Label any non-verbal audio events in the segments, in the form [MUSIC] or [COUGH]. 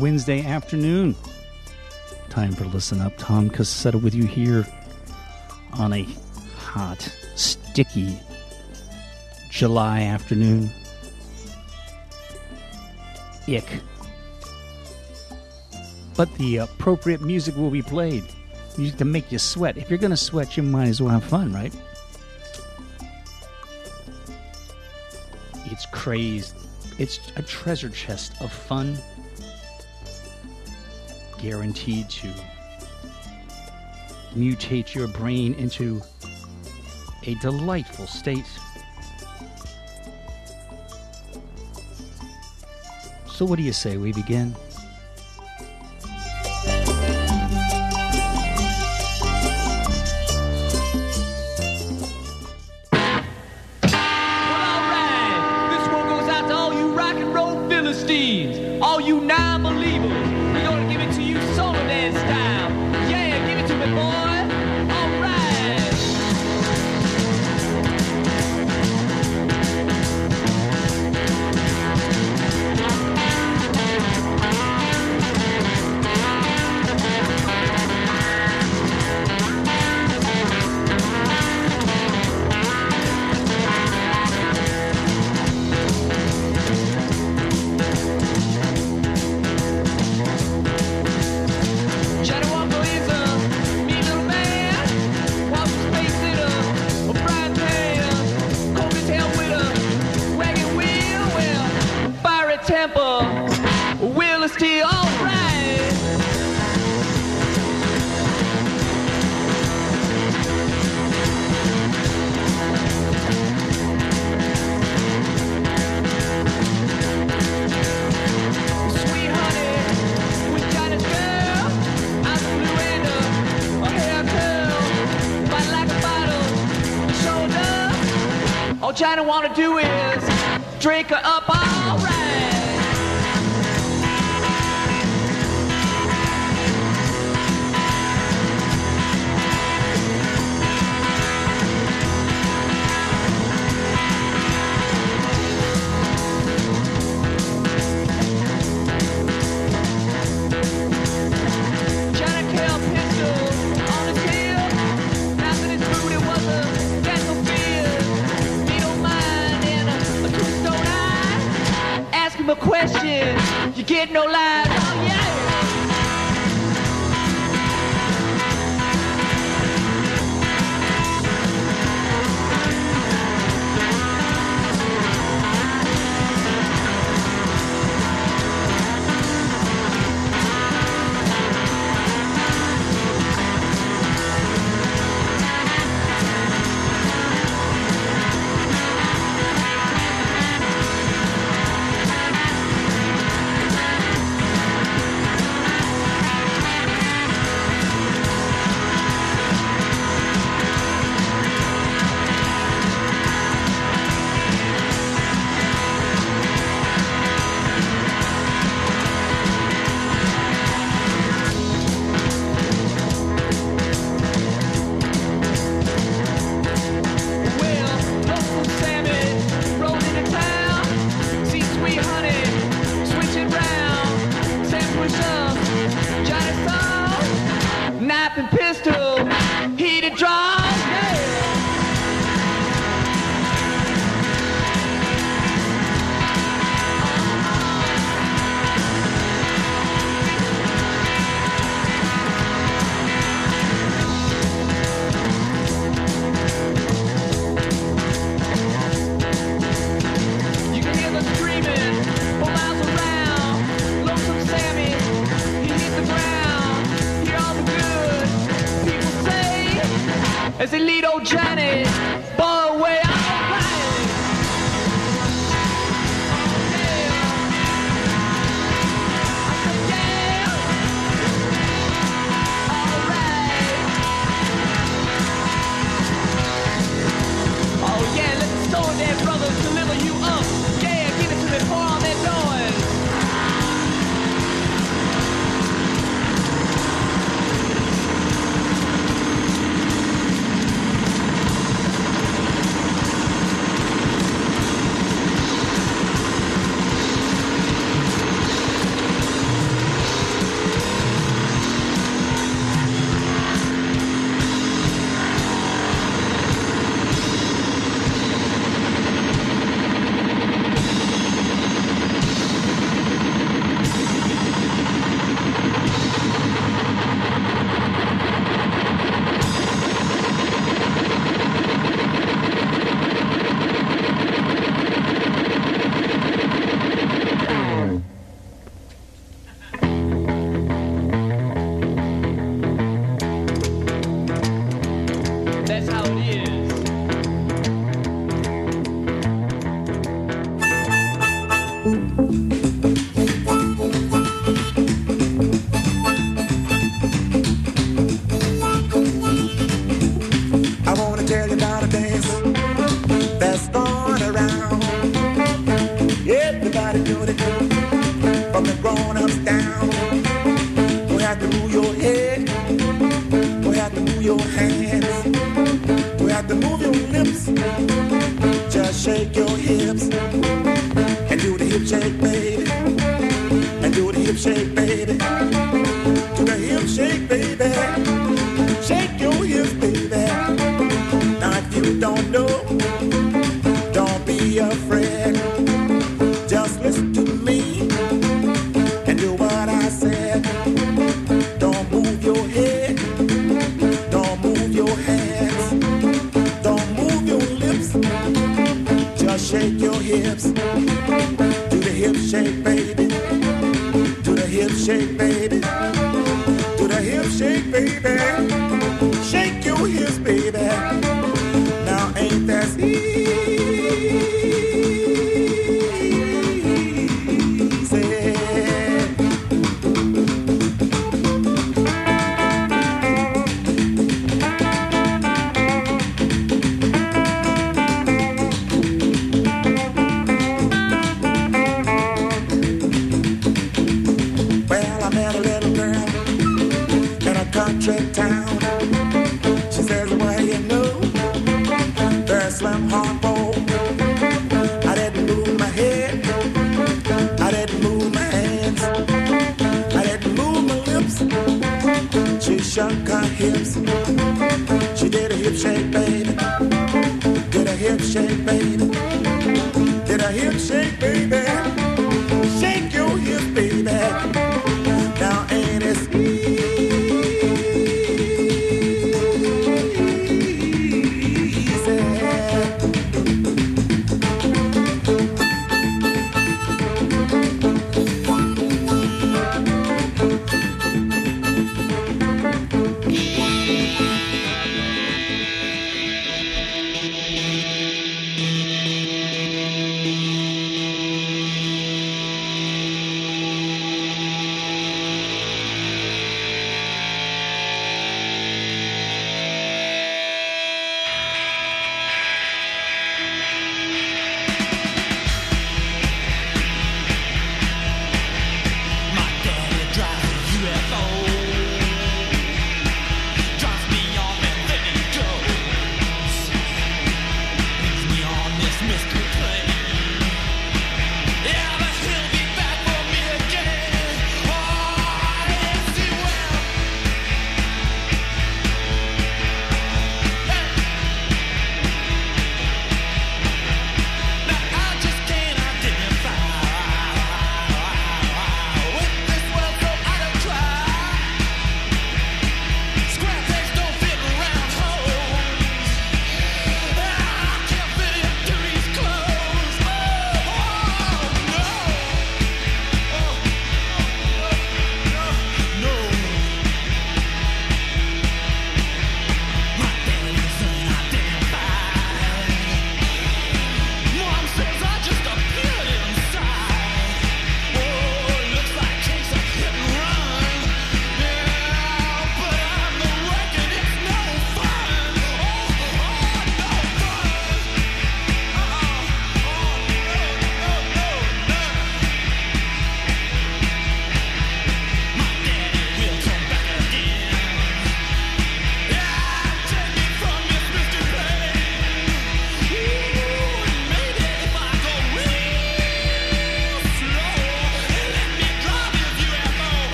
Wednesday afternoon. Time for Listen Up. Tom Cassetta with you here on a hot, sticky July afternoon. Ick. But the appropriate music will be played. Music to make you sweat. If you're going to sweat, you might as well have fun, right? It's crazed it's a treasure chest of fun, guaranteed to mutate your brain into a delightful state. So, what do you say we begin?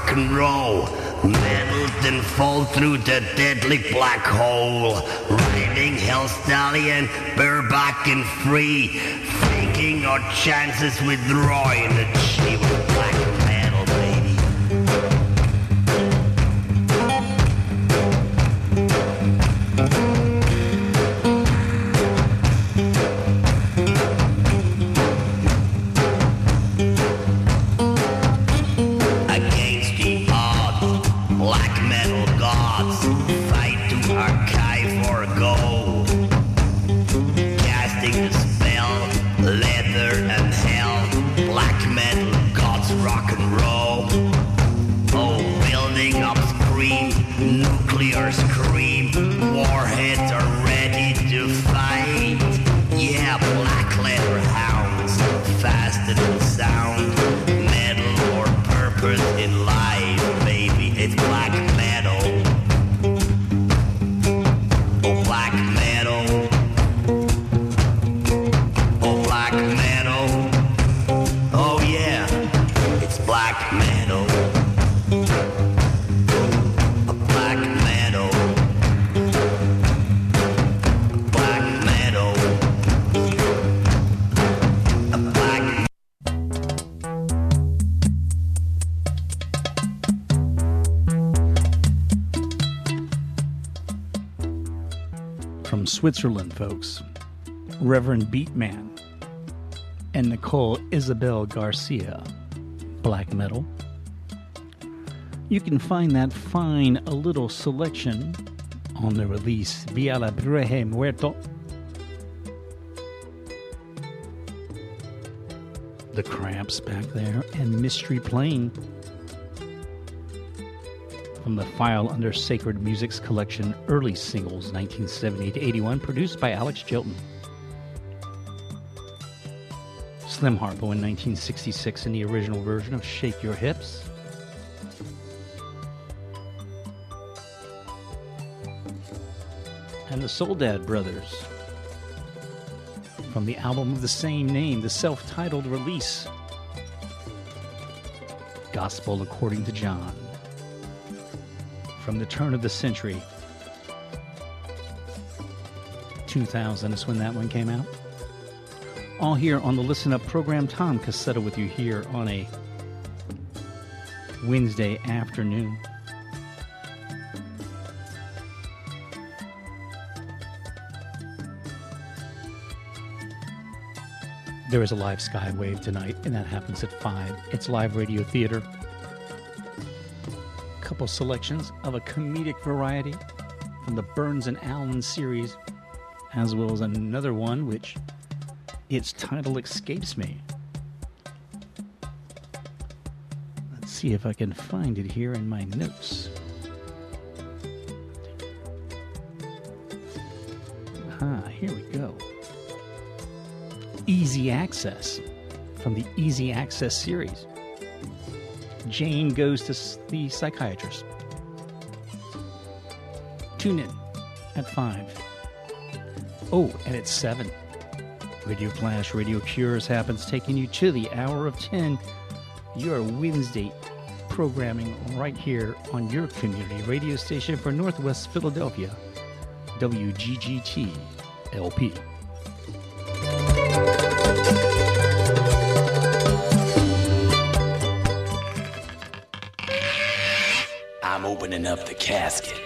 Rock and roll. Metal then fall through the deadly black hole. Riding Hell Stallion, bareback and free. Faking our chances with Roy and the cheap Switzerland, folks, Reverend Beatman and Nicole Izobel Garcia, black metal. You can find that fine a little selection on the release Via la Breje Muerto. The Cramps back there and Mystery Plane from the file under Sacred Music's collection Early Singles 1970 to 81, produced by Alex Chilton. Slim Harpo in 1966 in the original version of Shake Your Hips. And the Soledad Brothers from the album of the same name, the self titled release Gospel According to John from the turn of the century. 2000 is when that one came out. All here on the Listen Up program. Tom Cassetta with you here on a Wednesday afternoon. There is a live Skywave tonight, and that happens at 5. It's live radio theater couple selections of a comedic variety from the Burns and Allen series, as well as another one which its title escapes me. Let's see if I can find it here in my notes. Ah, here we go. Easy Access from the Easy Access series. Jane Goes to the Psychiatrist. Tune in at 5. Oh, and at 7. Radio Flash, Radio Cures happens, taking you to the hour of 10. Your Wednesday programming right here on your community radio station for Northwest Philadelphia, WGGT LP. opening up the casket.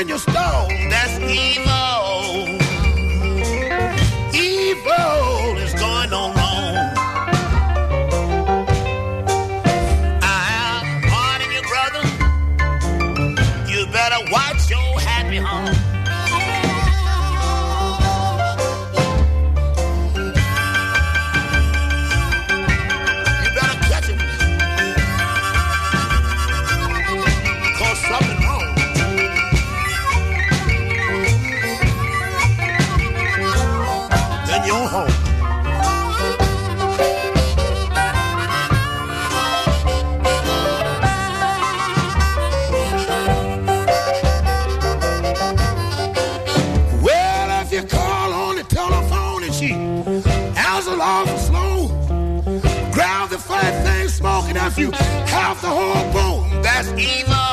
in your stove. That's evil. Evil is going on That's evil.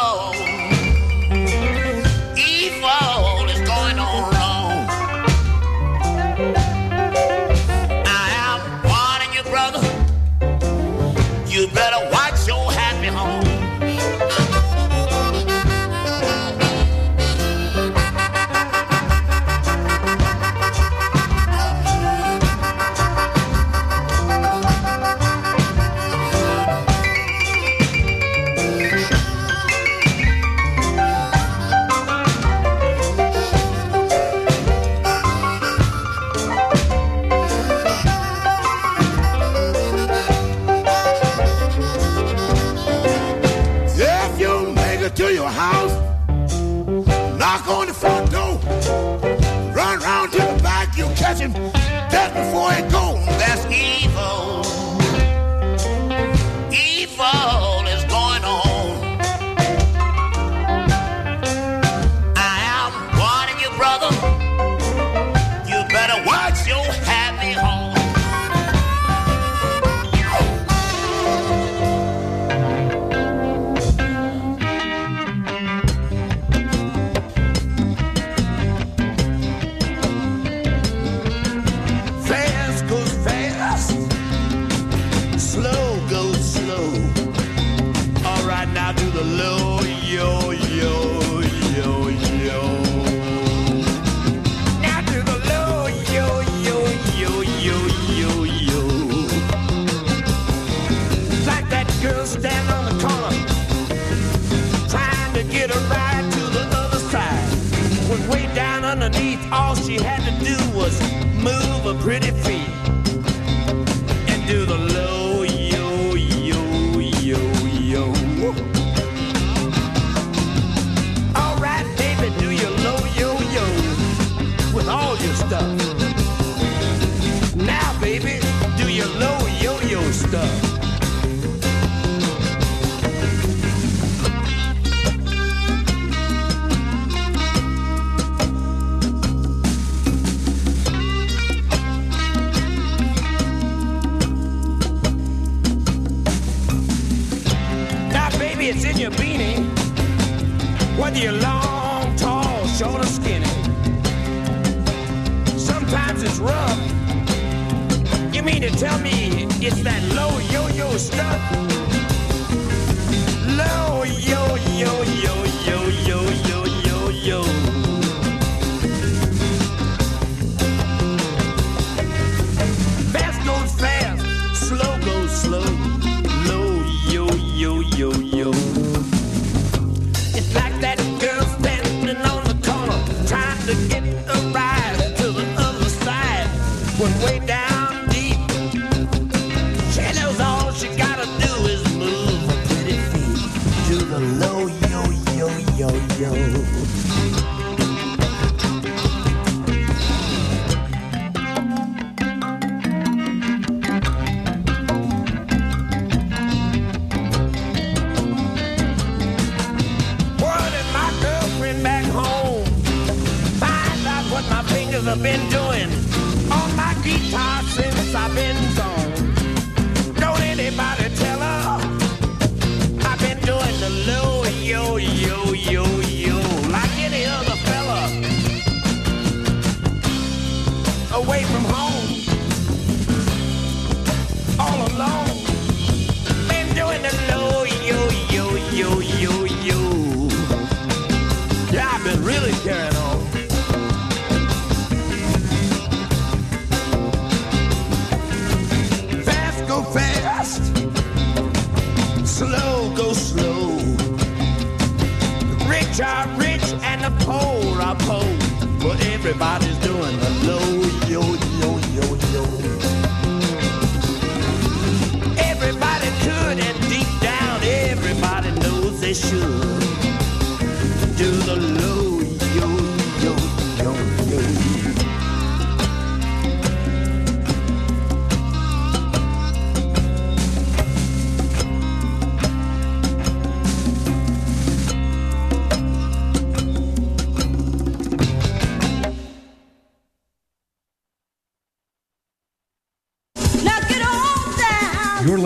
That before it goes, that's it.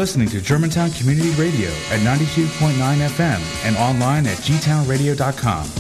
listening to Germantown Community Radio at 92.9 FM and online at gtownradio.com.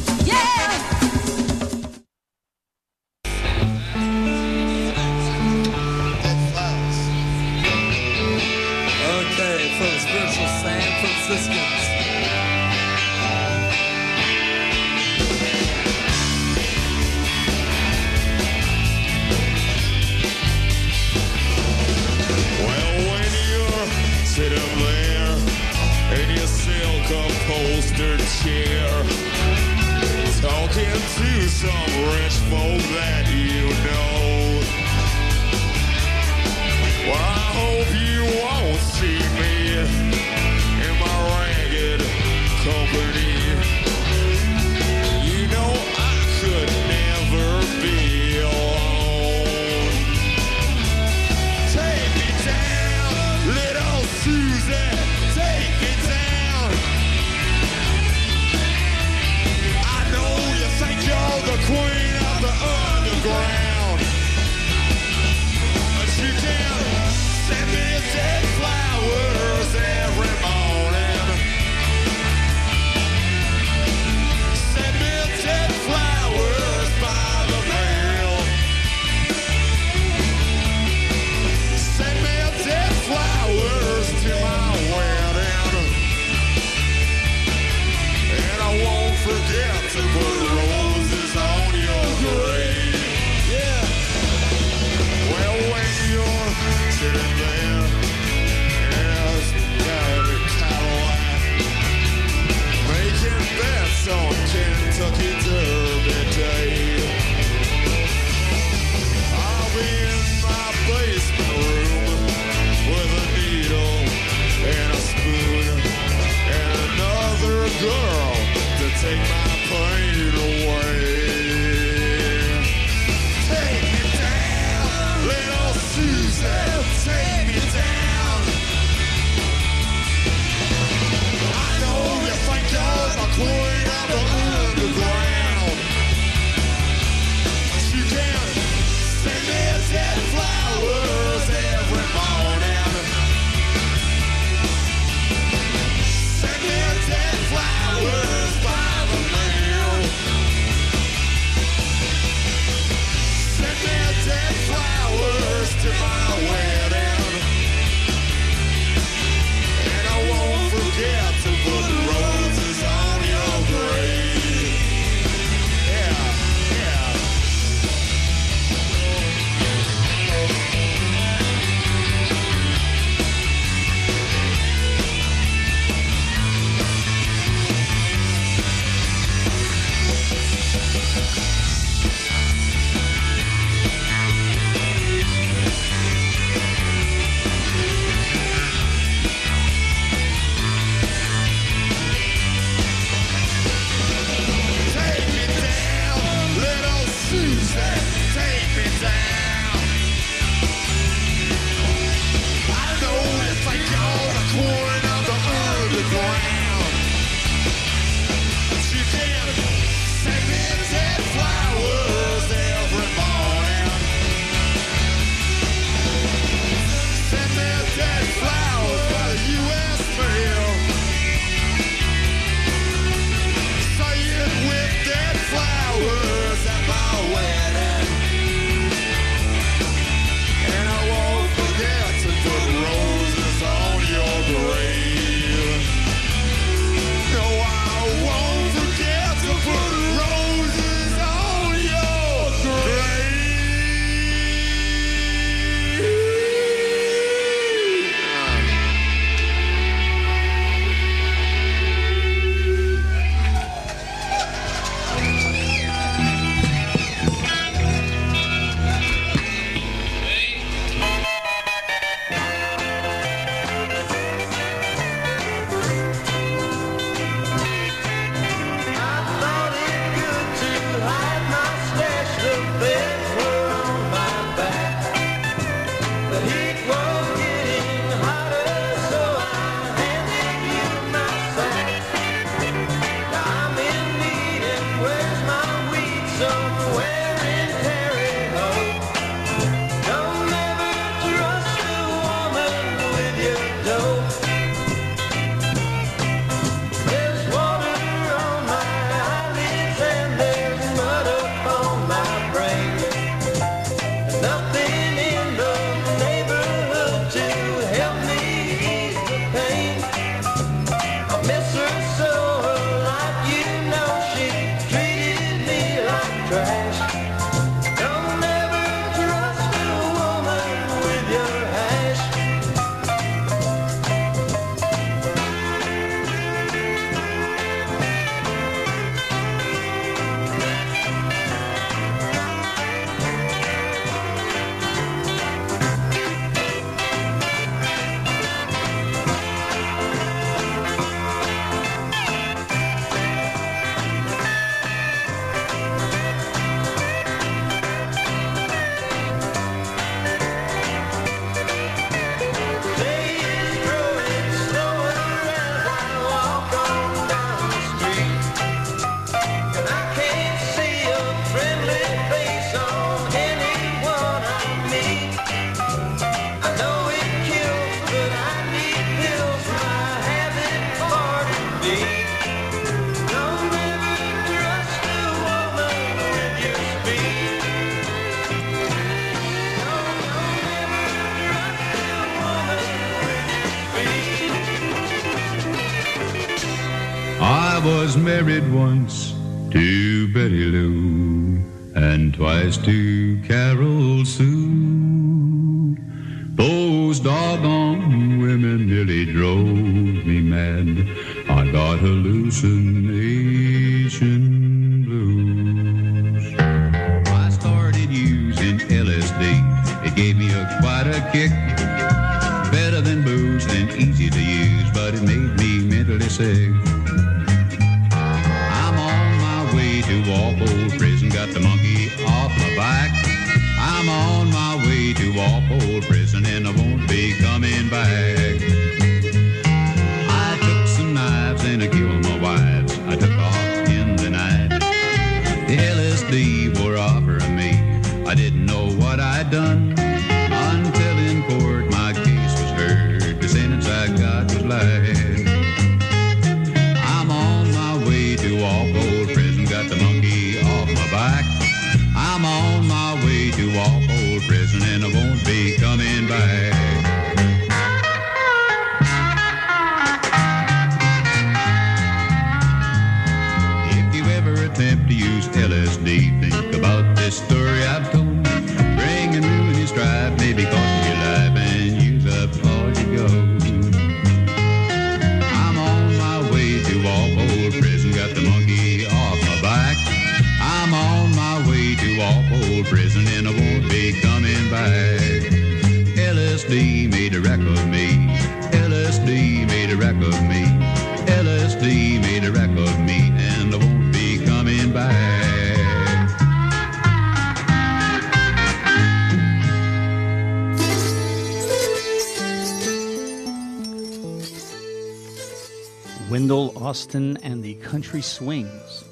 And the Country Swings.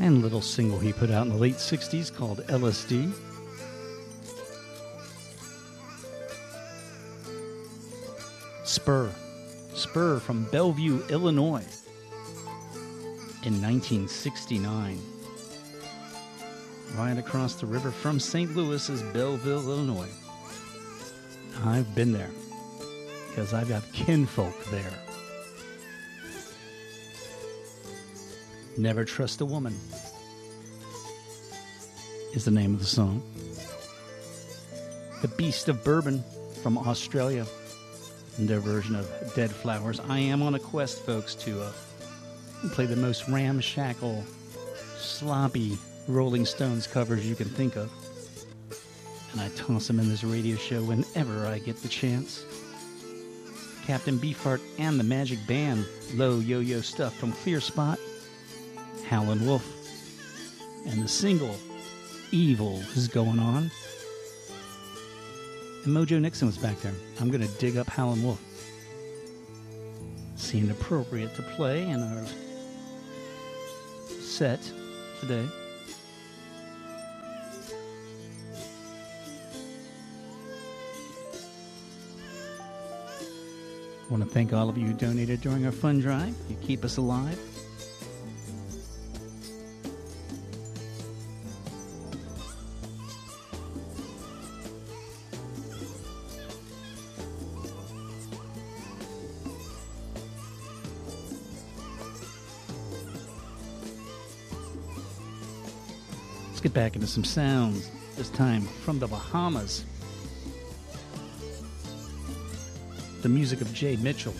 And a little single he put out in the late 60s called LSD. Spur. Spur from Bellevue, Illinois in 1969. Right across the river from St. Louis is Belleville, Illinois. I've been there because I've got kinfolk there. Never Trust a Woman is the name of the song. The Beast of Bourbon from Australia and their version of Dead Flowers. I am on a quest, folks, to uh, play the most ramshackle, sloppy Rolling Stones covers you can think of. And I toss them in this radio show whenever I get the chance. Captain Beefheart and the Magic Band, low yo yo stuff from Clear Spot, Howlin' Wolf, and the single Evil is going on. And Mojo Nixon was back there. I'm going to dig up Howlin' Wolf. Seemed appropriate to play in our set today. I want to thank all of you who donated during our fund drive. You keep us alive. Get back into some sounds, this time from the Bahamas. The music of Jay Mitchell.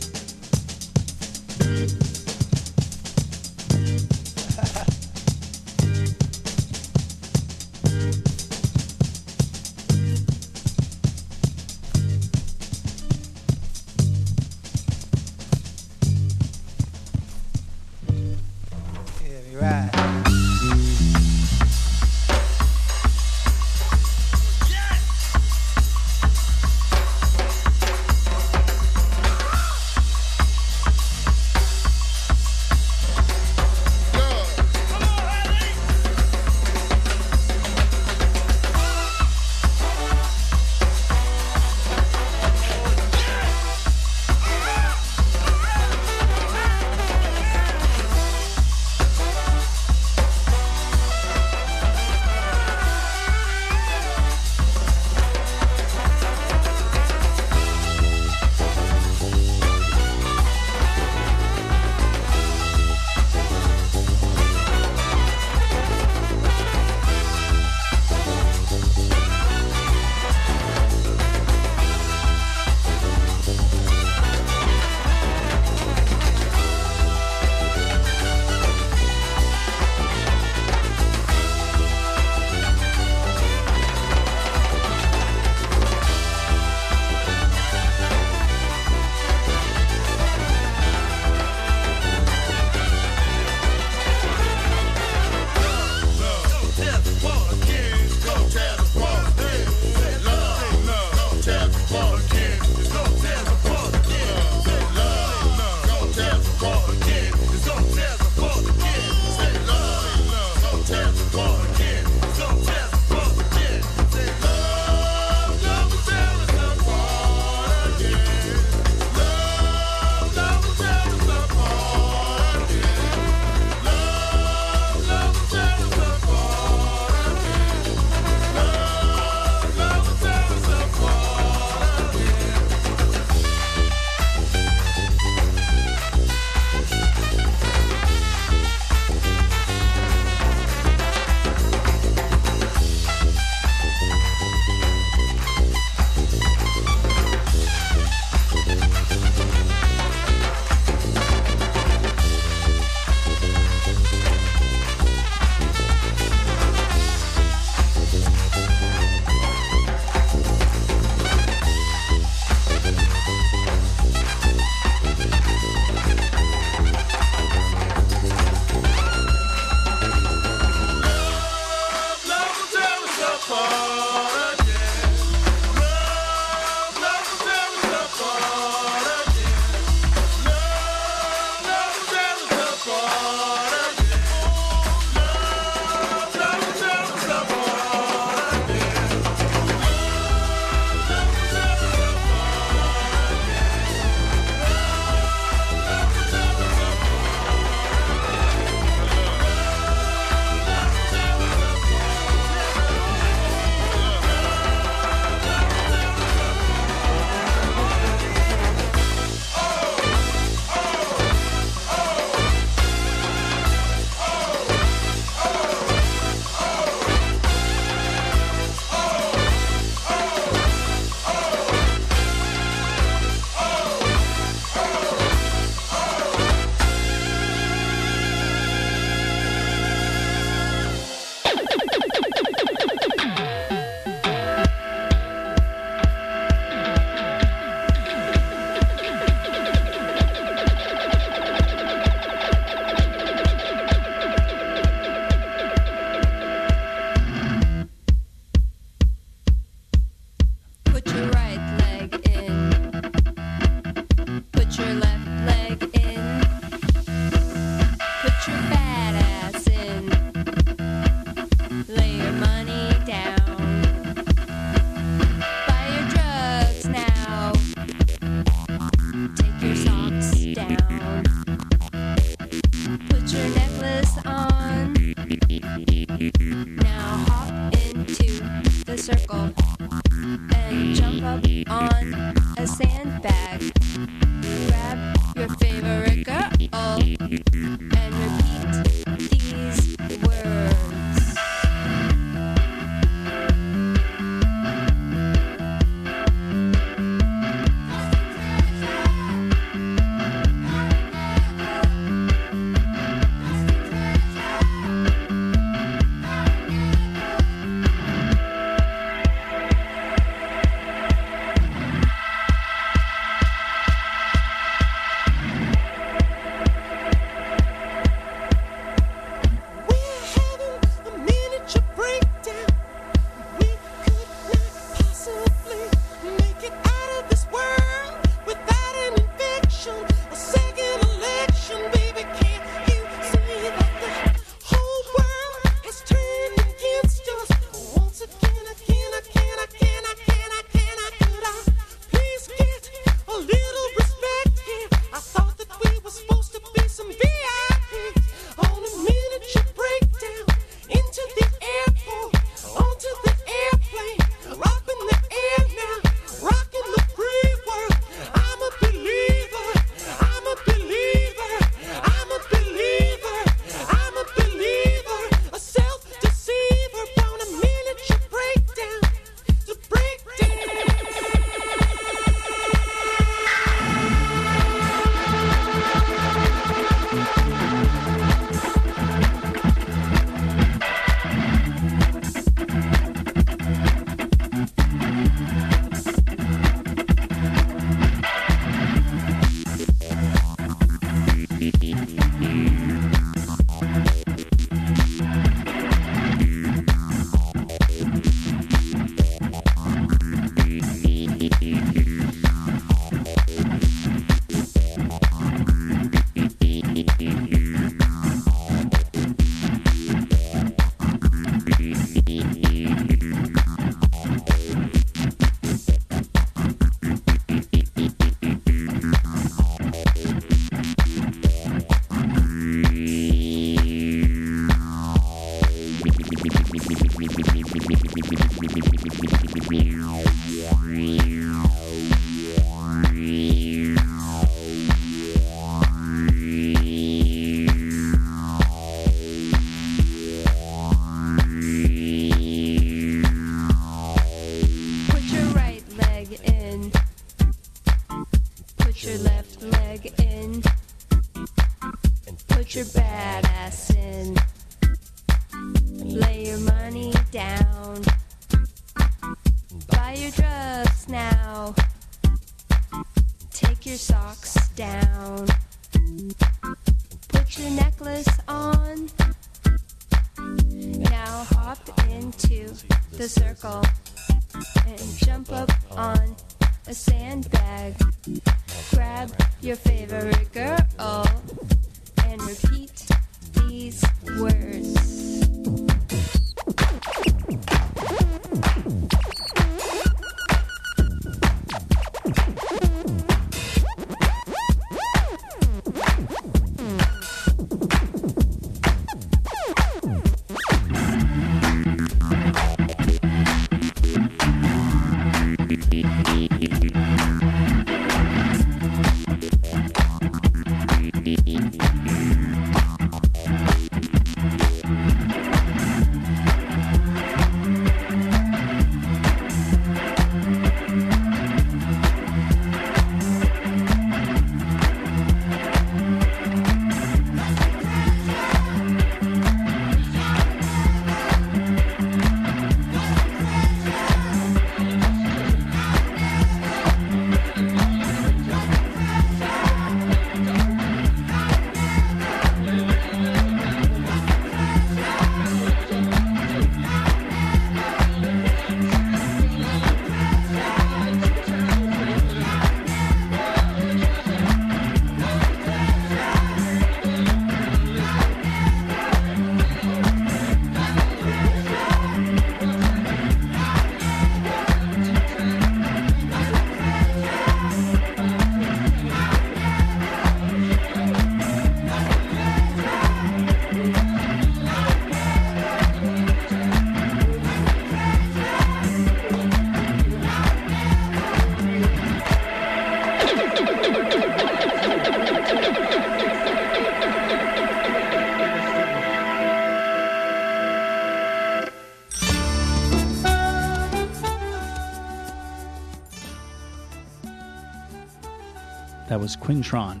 That was Quintron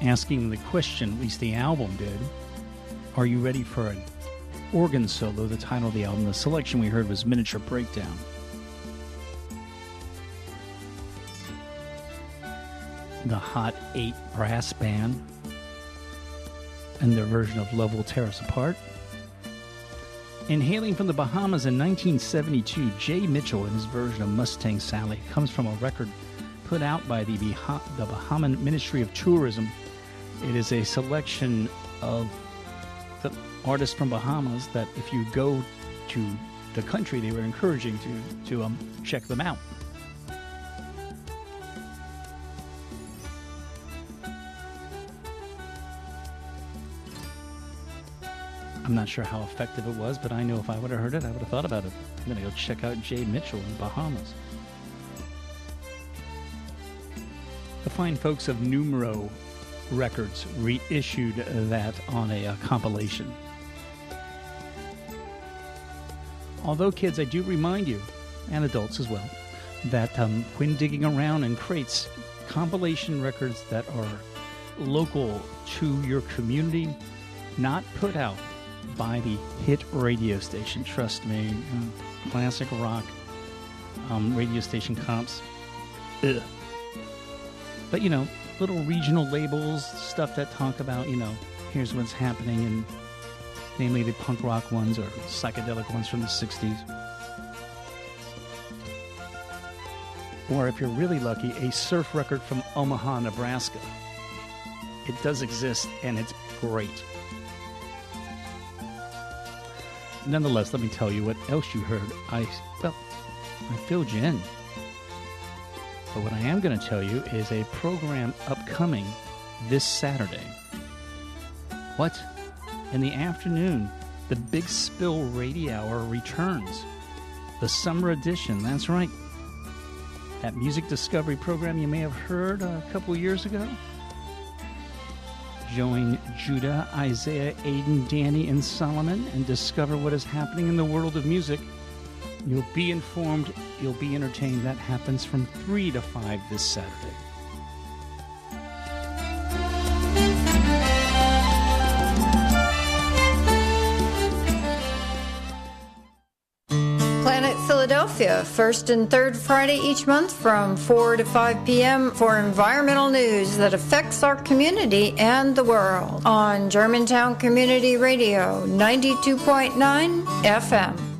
asking the question, at least the album did Are you ready for an organ solo? The title of the album. The selection we heard was Miniature Breakdown. The Hot Eight Brass Band and their version of Love Will Tear Us Apart. And hailing from the Bahamas in 1972, Jay Mitchell in his version of Mustang Sally comes from a record put out by the, Bah- the Bahamian Ministry of Tourism. It is a selection of the artists from Bahamas that if you go to the country, they were encouraging to, to um, check them out. I'm not sure how effective it was, but I know if I would have heard it, I would have thought about it. I'm going to go check out Jay Mitchell in Bahamas. The fine folks of Numero Records reissued that on a uh, compilation. Although, kids, I do remind you, and adults as well, that um, when digging around in crates, compilation records that are local to your community, not put out by the hit radio station. Trust me, uh, classic rock um, radio station comps. Ugh. But you know, little regional labels, stuff that talk about, you know, here's what's happening, and namely the punk rock ones or psychedelic ones from the 60s. Or if you're really lucky, a surf record from Omaha, Nebraska. It does exist, and it's great. Nonetheless, let me tell you what else you heard. I, well, I filled you in. But what I am going to tell you is a program upcoming this Saturday. What? In the afternoon, the Big Spill Radio Hour returns. The summer edition, that's right. That music discovery program you may have heard a couple years ago. Join Judah, Isaiah, Aiden, Danny, and Solomon and discover what is happening in the world of music. You'll be informed, you'll be entertained. That happens from 3 to 5 this Saturday. Planet Philadelphia, first and third Friday each month from 4 to 5 p.m. for environmental news that affects our community and the world on Germantown Community Radio 92.9 FM.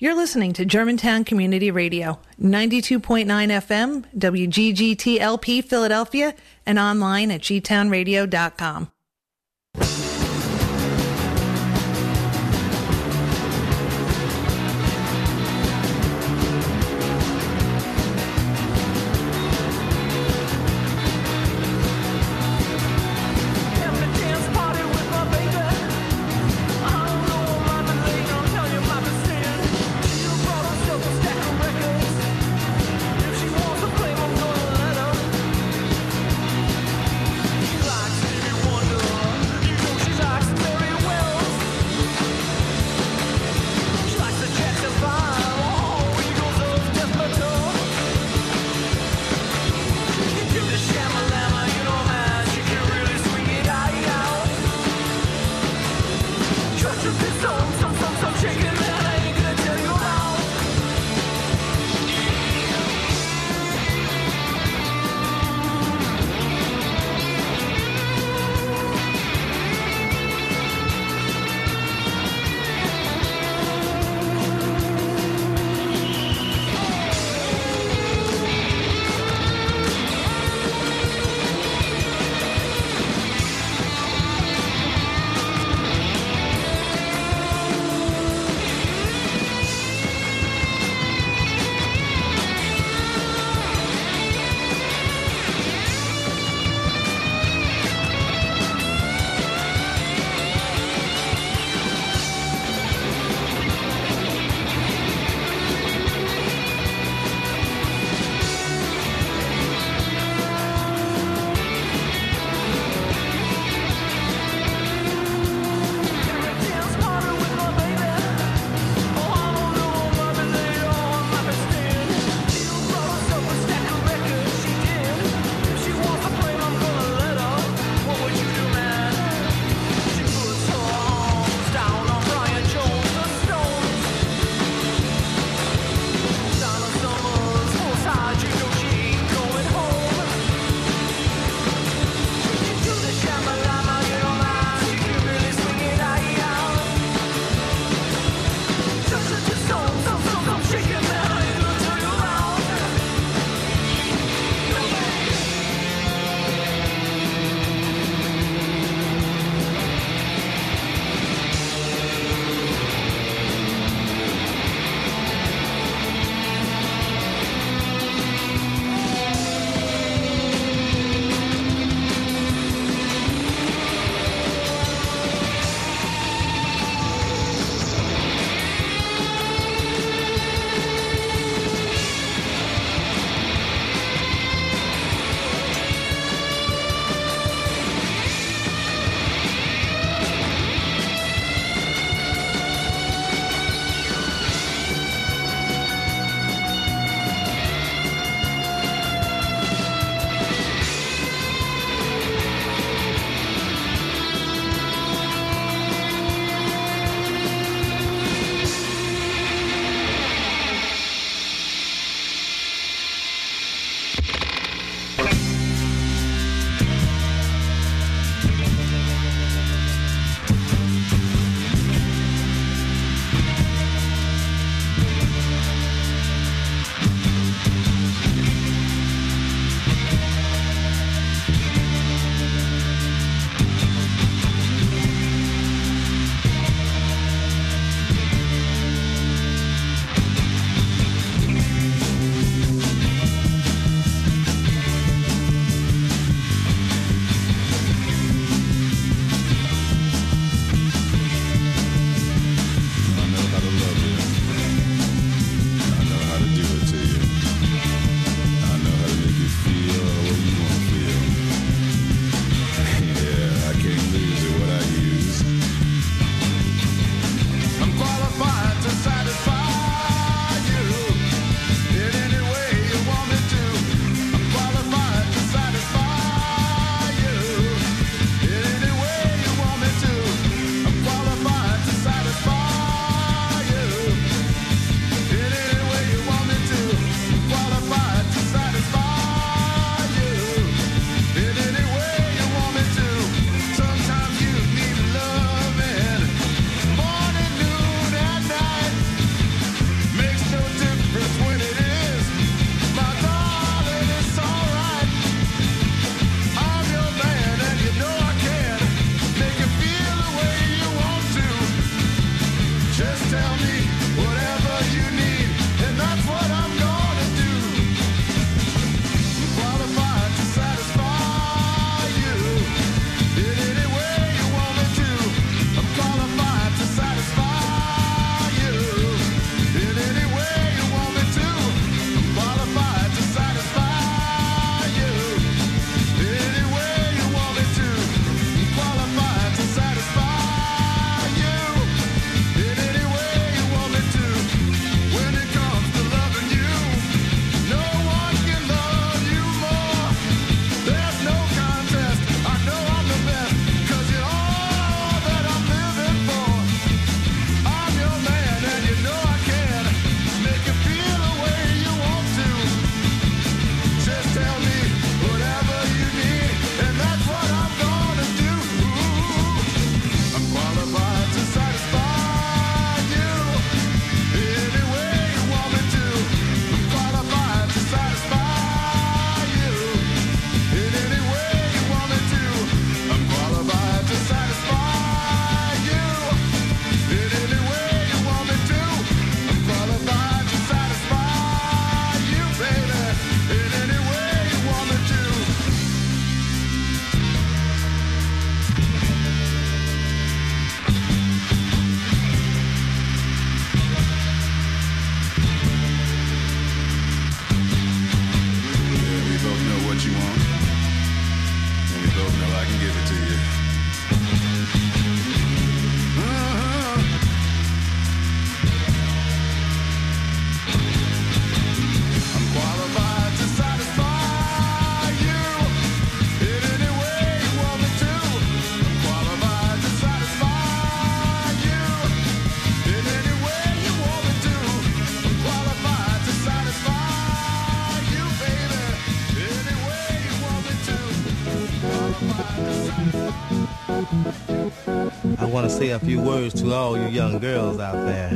You're listening to Germantown Community Radio, 92.9 FM, WGGTLP Philadelphia, and online at gtownradio.com. a few words to all you young girls out there.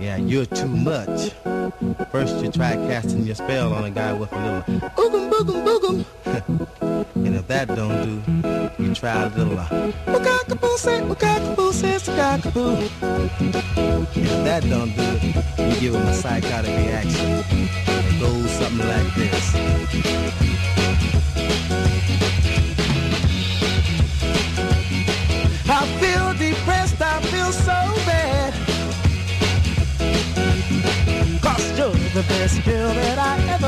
Yeah, you're too much. First you try casting your spell on a guy with a little oogum boogum boogum. [LAUGHS] and if that don't do, you try a little uh, wakakaboo say wakakaboo says wakakaboo. If that don't do it, you give him a psychotic reaction. It goes something like this. girl that I ever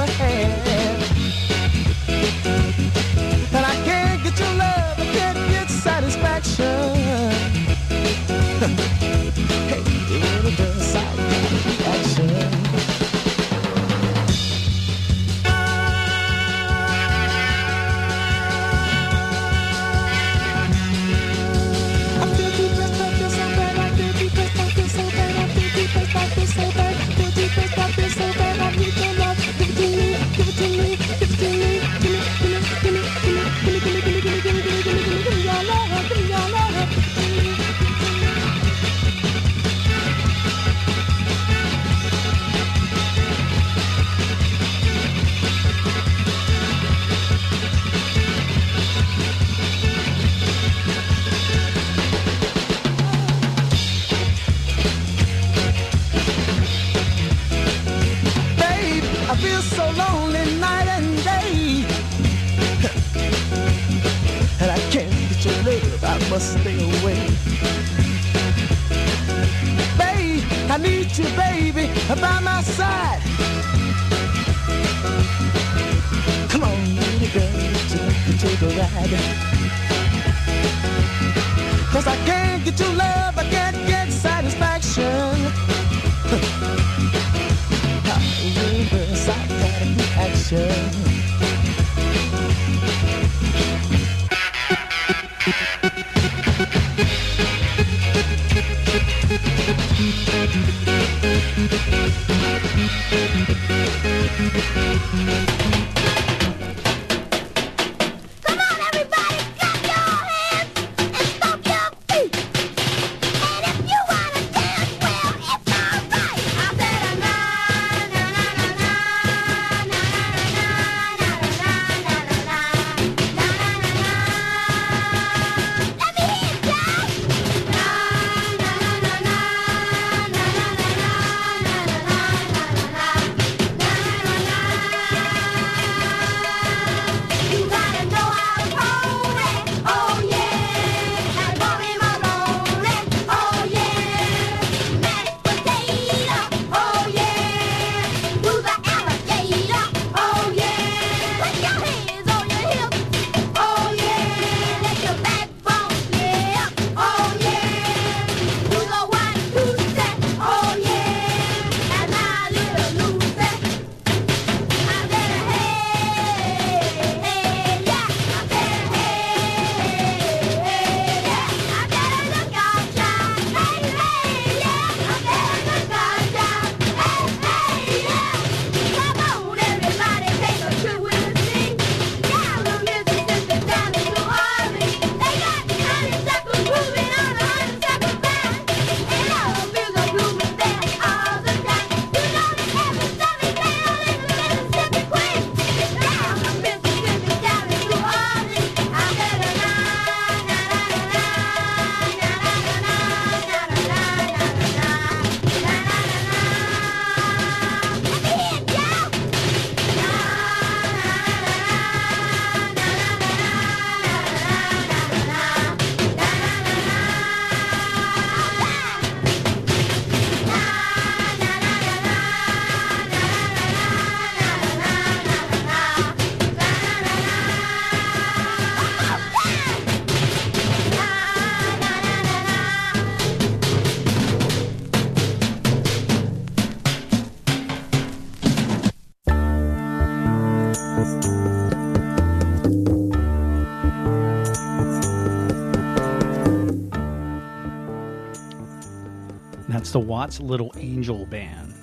Watts Little Angel Band.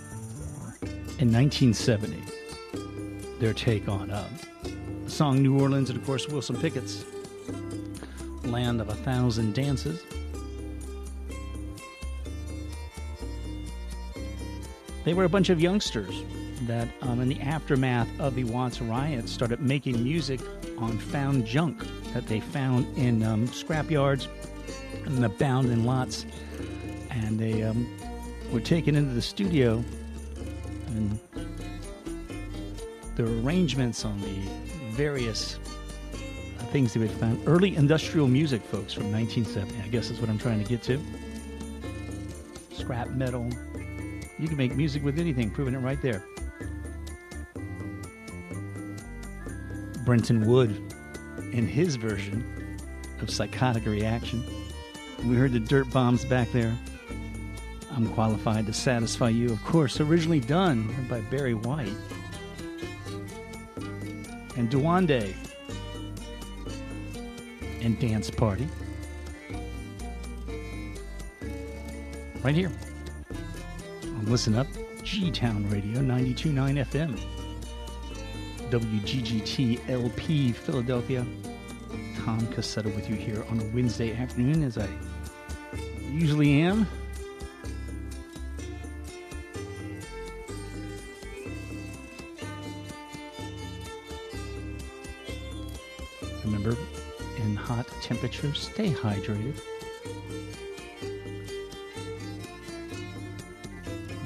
In 1970, their take on uh, the song New Orleans, and of course, Wilson Pickett's Land of a Thousand Dances. They were a bunch of youngsters that, um, in the aftermath of the Watts riots, started making music on found junk that they found in um, scrap yards and abandoned lots. And they um, were taken into the studio, and the arrangements on the various uh, things they had found. Early industrial music, folks, from 1970. I guess is what I'm trying to get to. Scrap metal. You can make music with anything, proving it right there. Brenton Wood in his version of Psychotic Reaction. We heard the Dirtbombs back there. I'm qualified to satisfy you, of course, originally done by Barry White. And Duende and Dance Party. Right here on Listen Up, G Town Radio 929 FM. WGGT LP Philadelphia. Tom Cassetta with you here on a Wednesday afternoon, as I usually am. Hot temperatures, stay hydrated.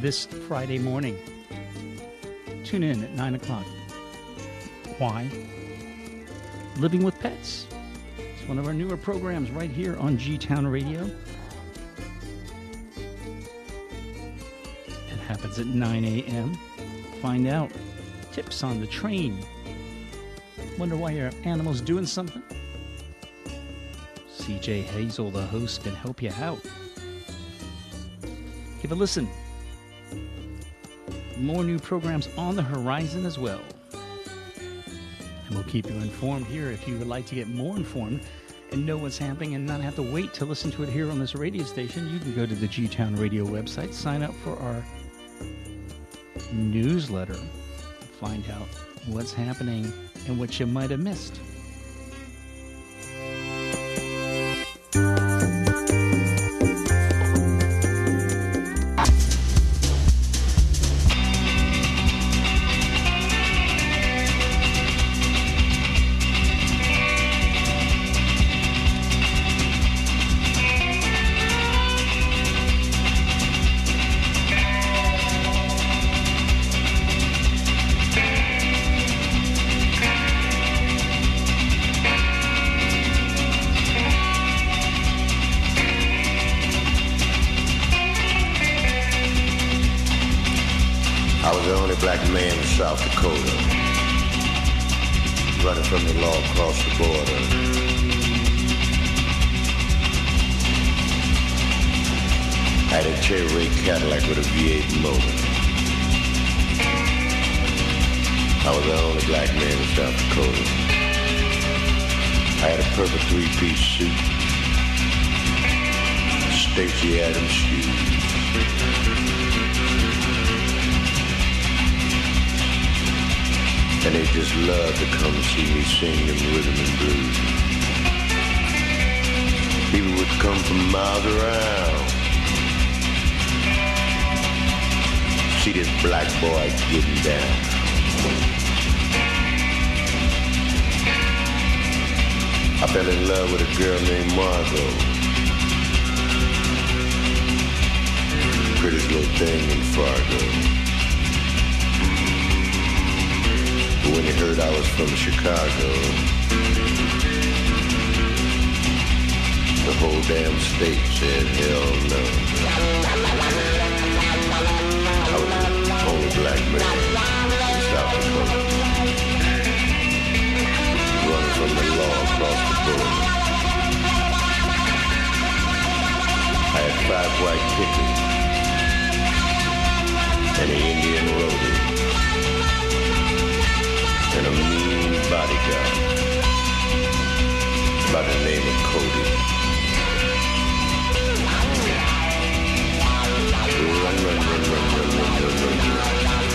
This Friday morning, tune in at 9 o'clock. Why? Living with Pets. It's one of our newer programs right here on G Town Radio. It happens at 9 a.m. Find out tips on the train. Wonder why your animal's doing something? CJ Hazel, the host, can help you out. Give a listen. More new programs on the horizon as well. And we'll keep you informed here if you would like to get more informed and know what's happening and not have to wait to listen to it here on this radio station. You can go to the G Town Radio website, sign up for our newsletter, find out what's happening and what you might have missed. Boy getting down. I fell in love with a girl named Margot. Prettiest little thing in Fargo. But when they heard I was from Chicago, the whole damn state said, hell no. Black man in South Dakota. Running from the law across the border. I had five white pickets and an Indian roadie and a mean bodyguard by the name of Cody. It yeah.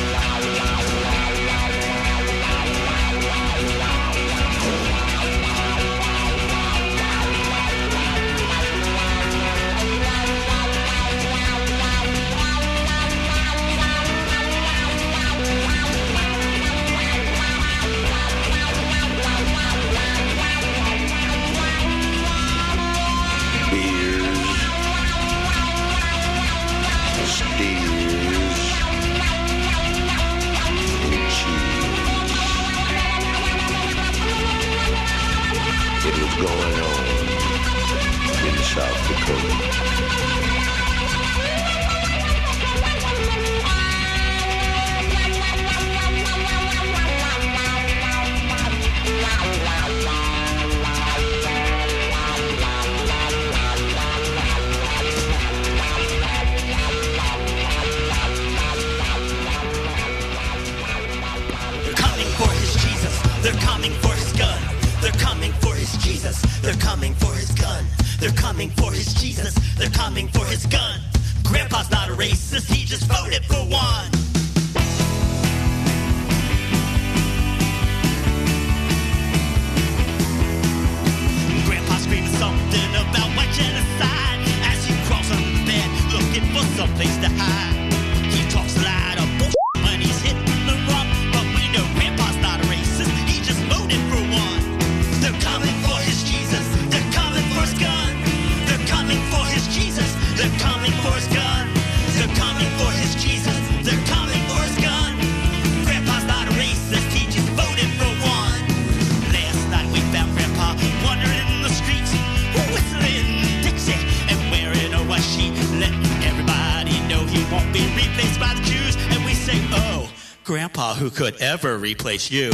Ever replace you?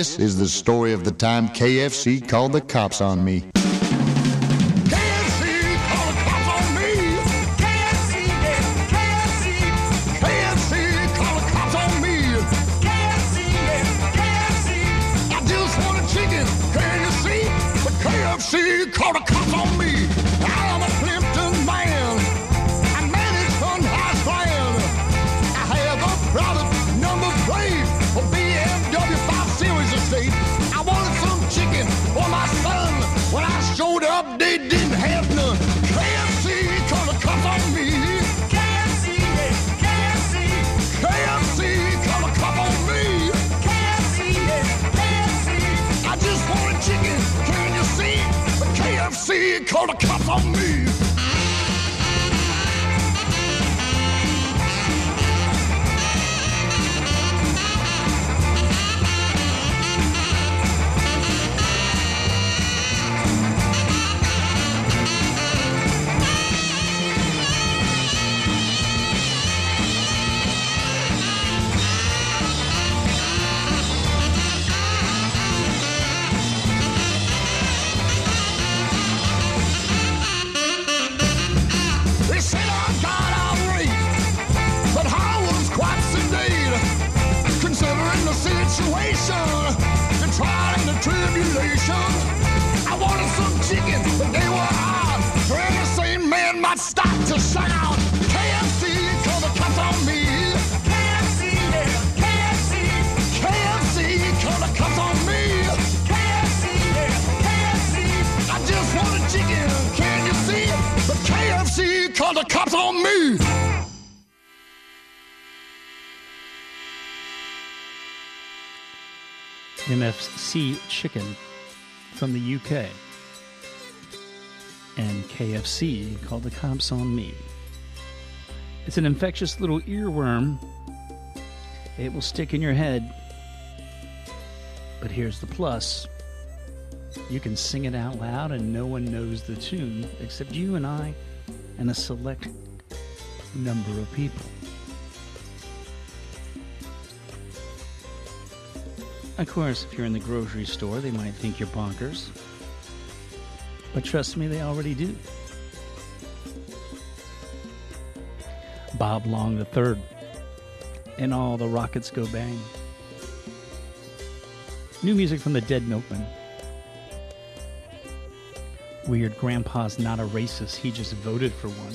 This is the story of the time KFC called the cops on me. KFC, call the cops on me. MFC chicken from the UK. And KFC called the cops on me. It's an infectious little earworm. It will stick in your head. But here's the plus you can sing it out loud, and no one knows the tune except you and I and a select number of people. Of course, if you're in the grocery store, they might think you're bonkers. But trust me, they already do. Bob Log III and all the rockets go bang. New music from the Dead Milkmen. Weird Grandpa's not a racist, he just voted for one.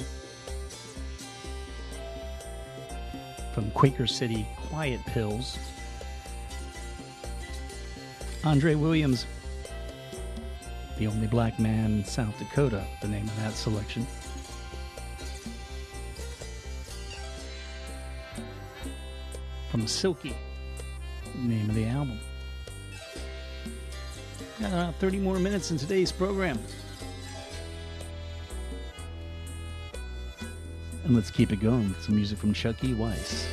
From Quaker City, Quiet Pills. Andre Williams, the only black man in South Dakota, the name of that selection. From Silky, name of the album. Got about 30 more minutes in today's program. And let's keep it going with some music from Chucky Weiss.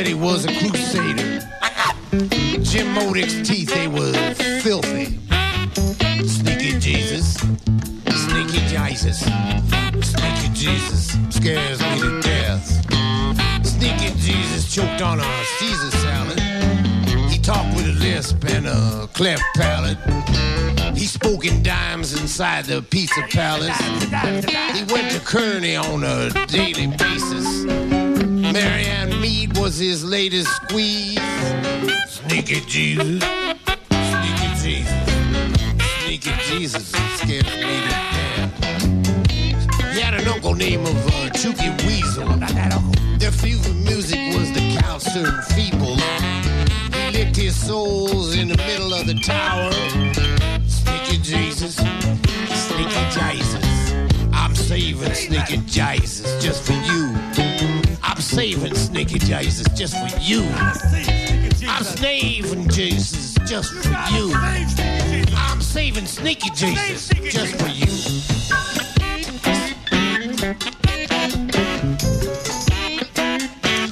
Said he was a crusader. Jim Modick's teeth, they was filthy. Sneaky Jesus. Sneaky Jesus. Sneaky Jesus scares me to death. Sneaky Jesus choked on a Caesar salad. He talked with a lisp and a cleft palate. He spoke in dimes inside the pizza palace. He went to Kearney on a daily basis. Marianne Mead was his latest squeeze. Sneaky Jesus. Sneaky Jesus. Sneaky Jesus scares me to death. He had an uncle named of uh, Chooky Weasel. Their favorite music was the served feeble. He licked his soles in the middle of the tower. Sneaky Jesus, Sneaky Jesus. I'm saving Sneaky Jesus just for and Sneaky Jesus just for you. I'm saving Jesus just for you. I'm saving Sneaky Jesus just for you.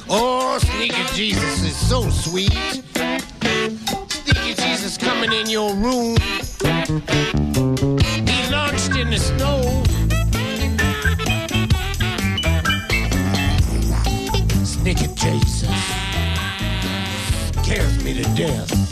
Oh, Sneaky Jesus is so sweet. Sneaky Jesus coming in your room. He launched in the snow Chases, scares me to death.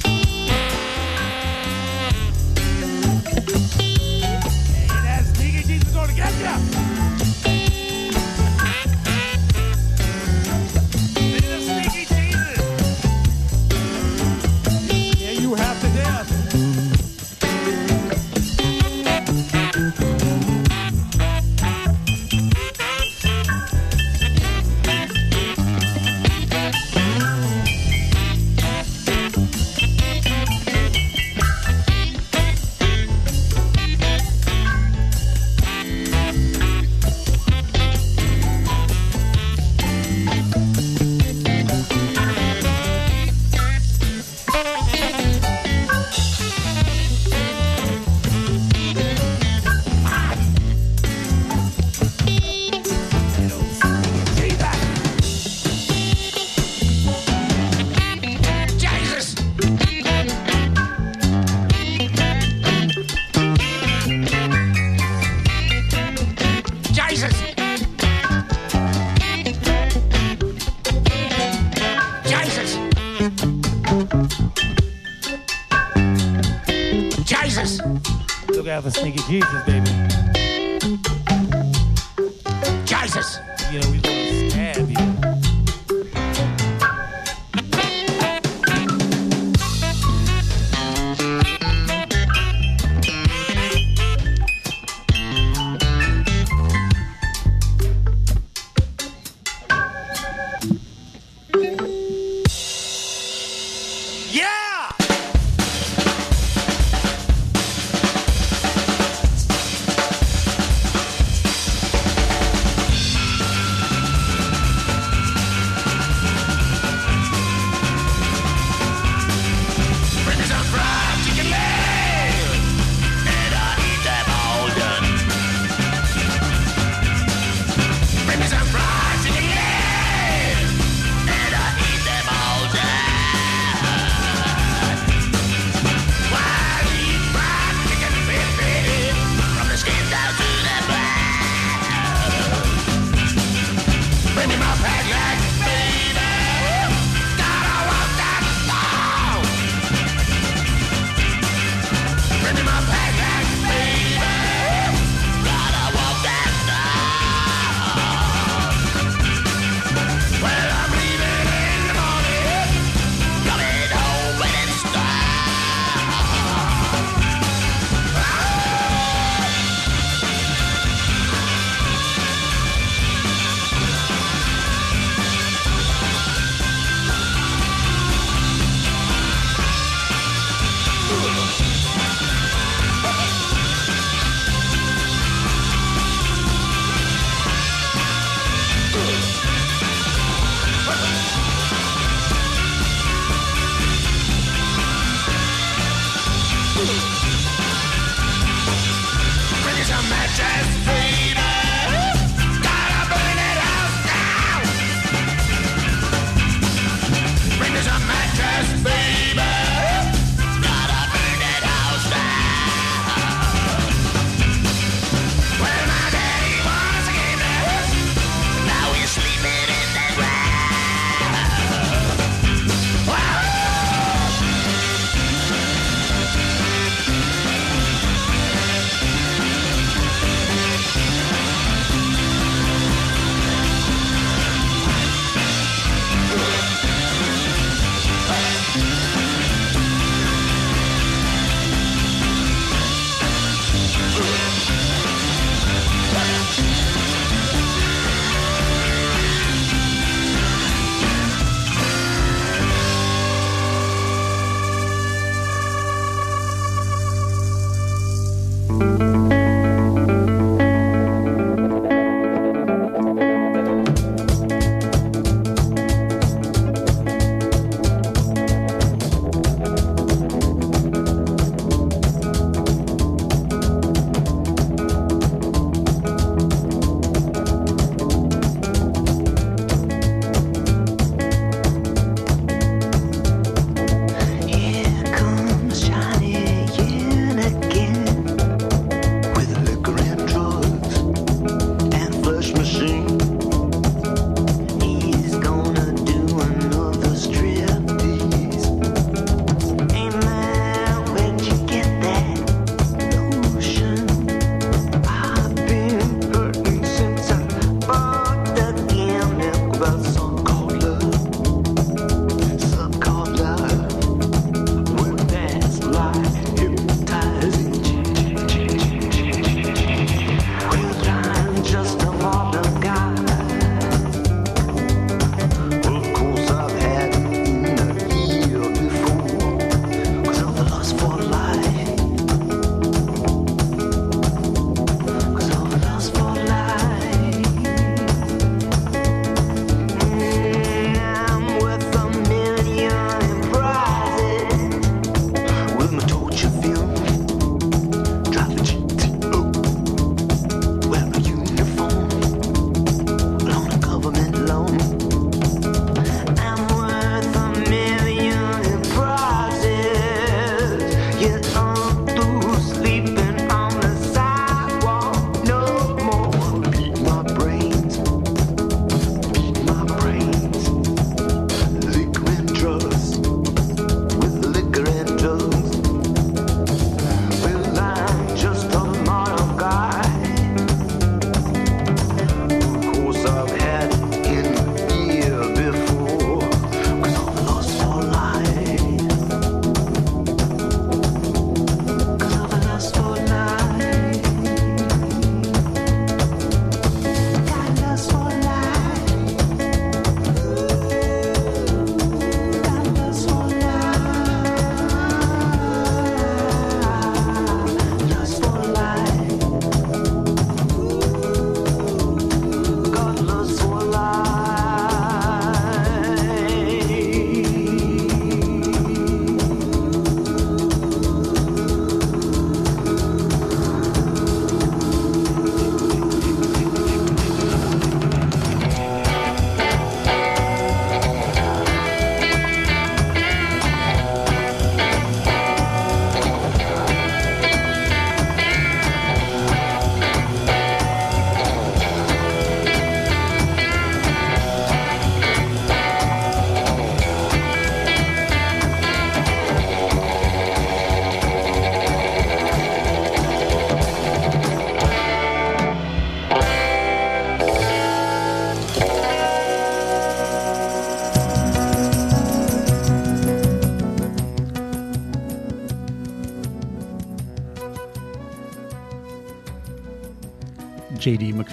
Thank you, Jesus.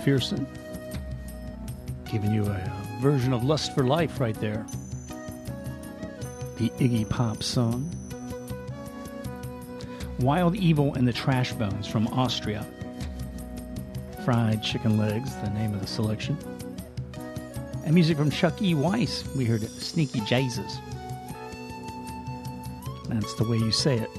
McPherson giving you a, uh version of Lust for Life right there. The Iggy Pop song. Wild Evel and the Trashbones from Austria. Fried Chicken Legs, the name of the selection. And music from Chuck E. Weiss. We heard it, Sneaky Jesus. That's the way you say it.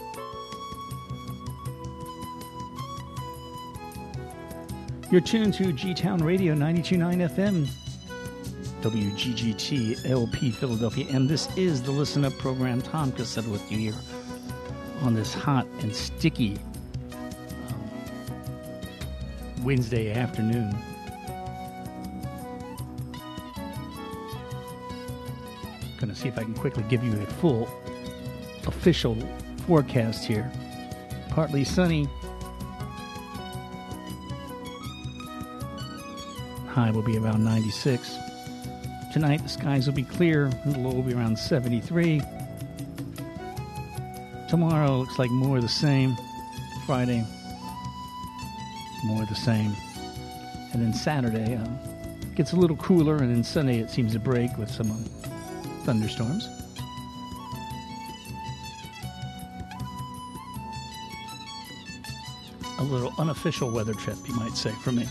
You're tuned to G Town Radio 929 FM, WGGT LP Philadelphia, and this is the Listen Up program. Tom Cassetta with you here on this hot and sticky um, Wednesday afternoon. To see if I can quickly give you a full official forecast here. Partly sunny. High will be around 96. Tonight the skies will be clear. The low will be around 73. Tomorrow looks like more of the same. Friday, more of the same. And then Saturday uh, gets a little cooler, and then Sunday it seems to break with some uh, thunderstorms. A little unofficial weather trip, you might say, for me.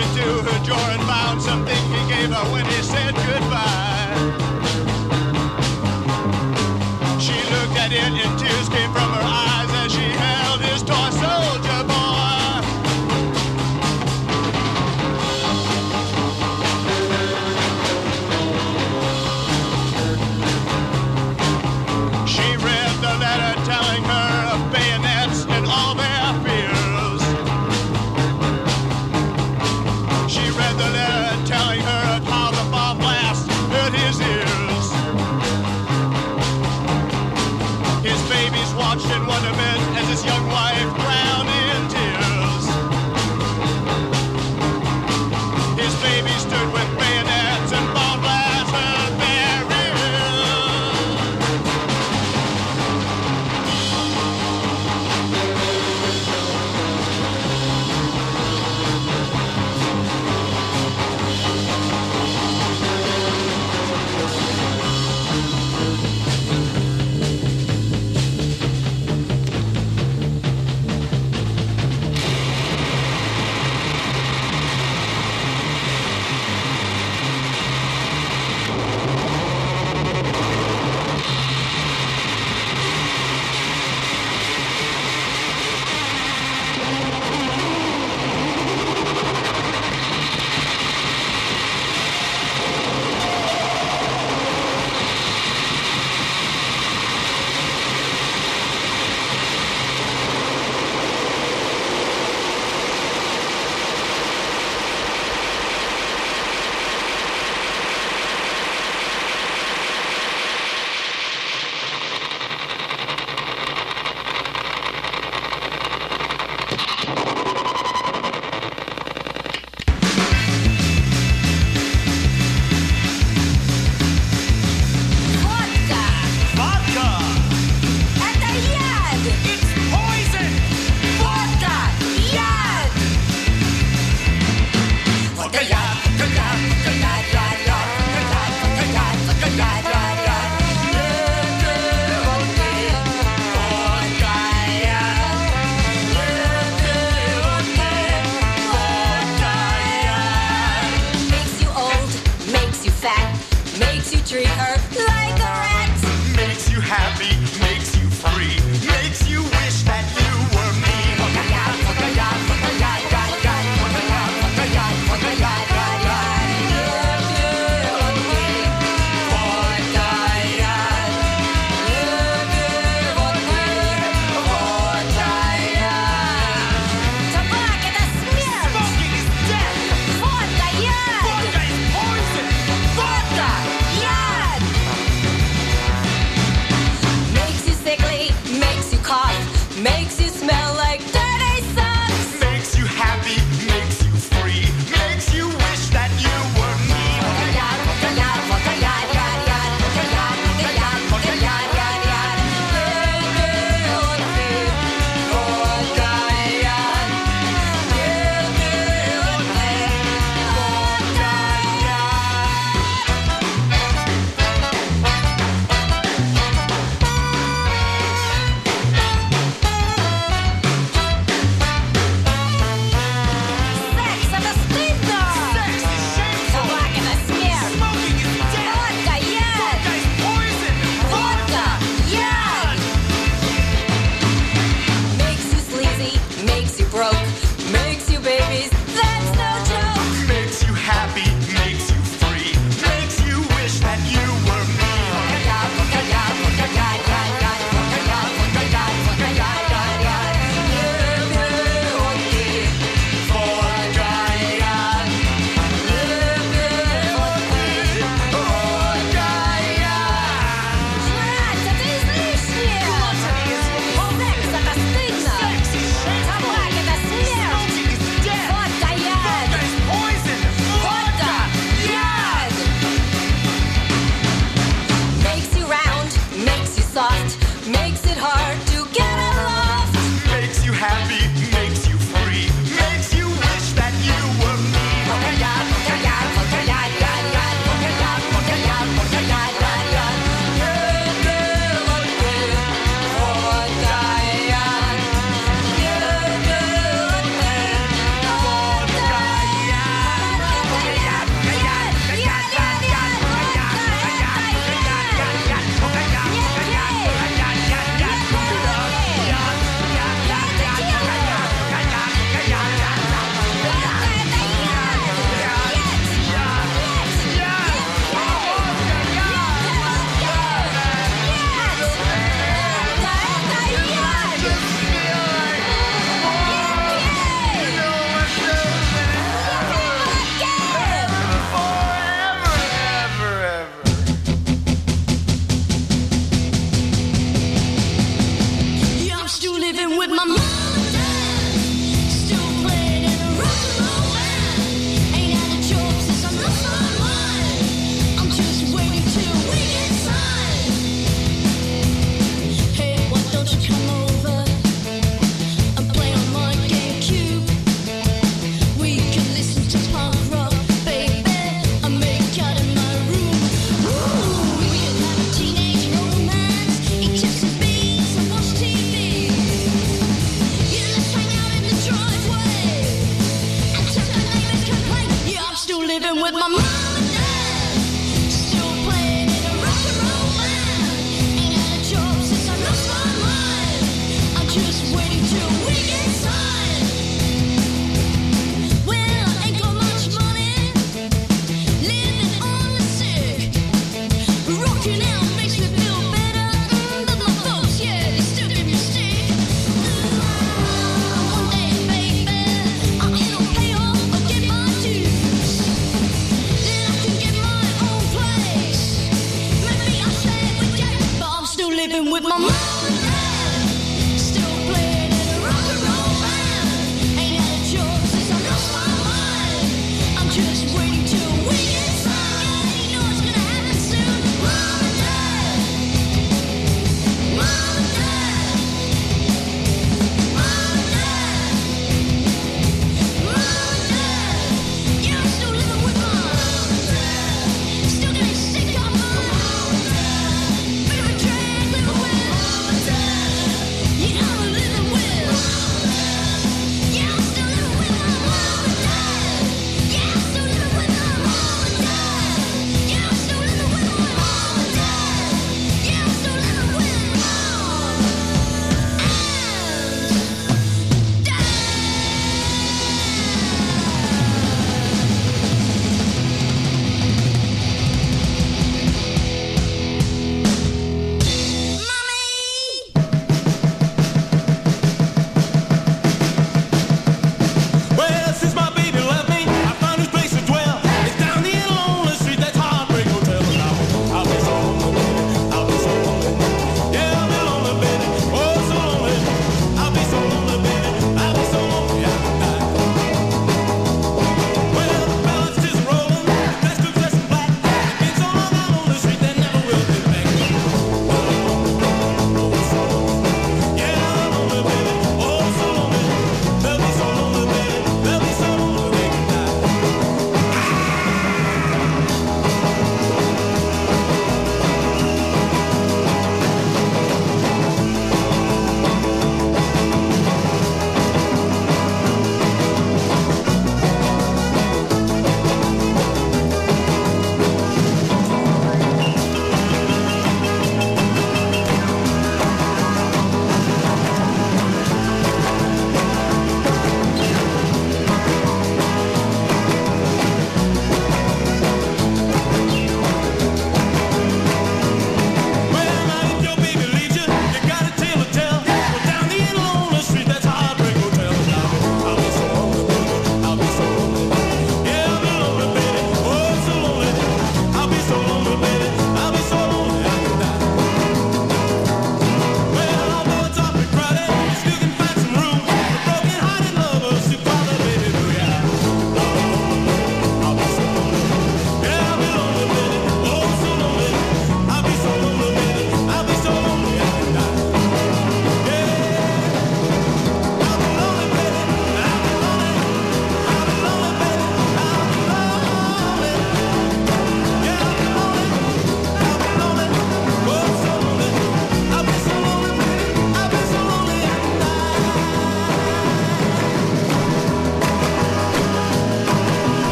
Into her drawer and found something he gave her when he said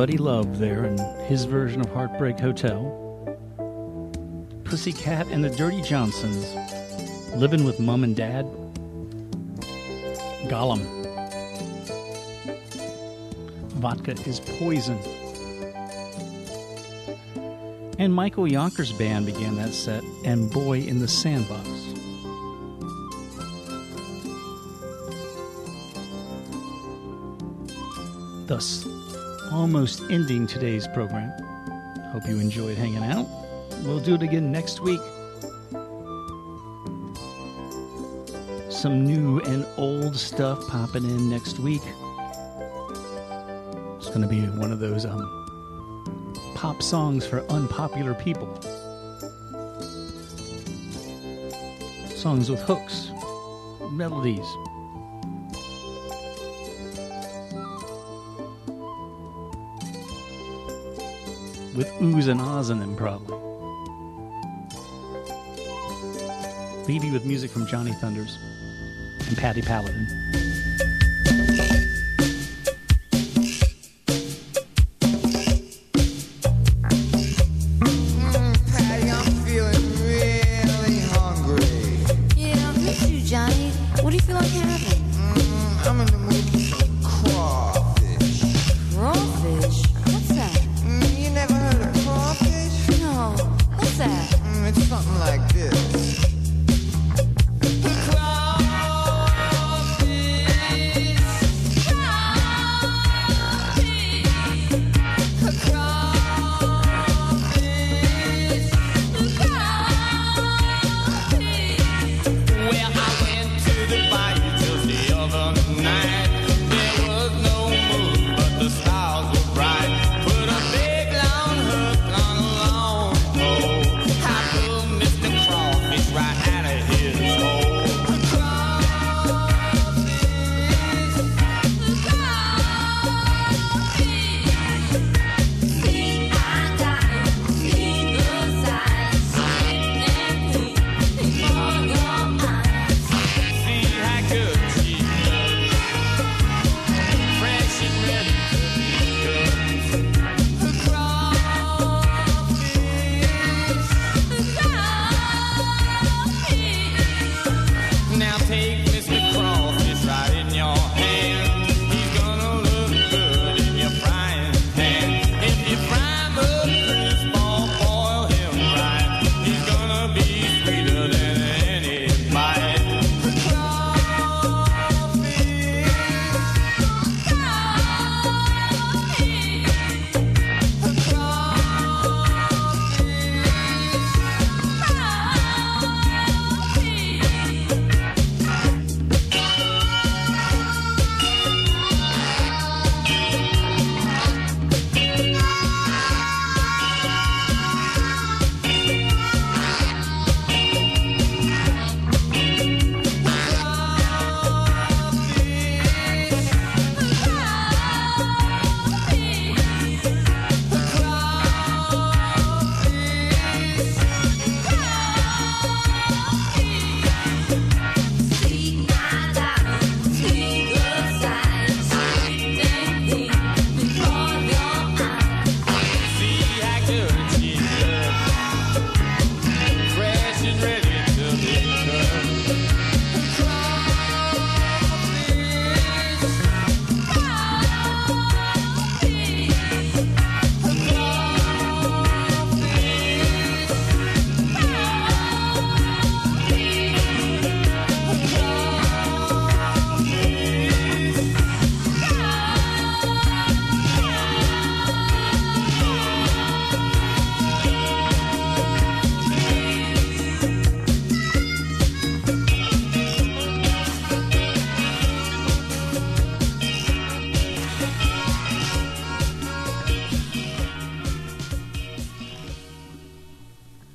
Buddy Love there and his version of Heartbreak Hotel. Pussycat and the Dirty Johnsons, Living with Mom and Dad. Golem. Vodka is Poison. And Michael Yonkers Band began that set, and Boy in the Sandbox. Almost ending today's program. Hope you enjoyed hanging out. We'll do it again next week. Some new and old stuff popping in next week. It's going to be one of those um, pop songs for unpopular people. Songs with hooks, melodies. With oohs and ahs in them, probably. Leave you with music from Johnny Thunders and Patti Palladin.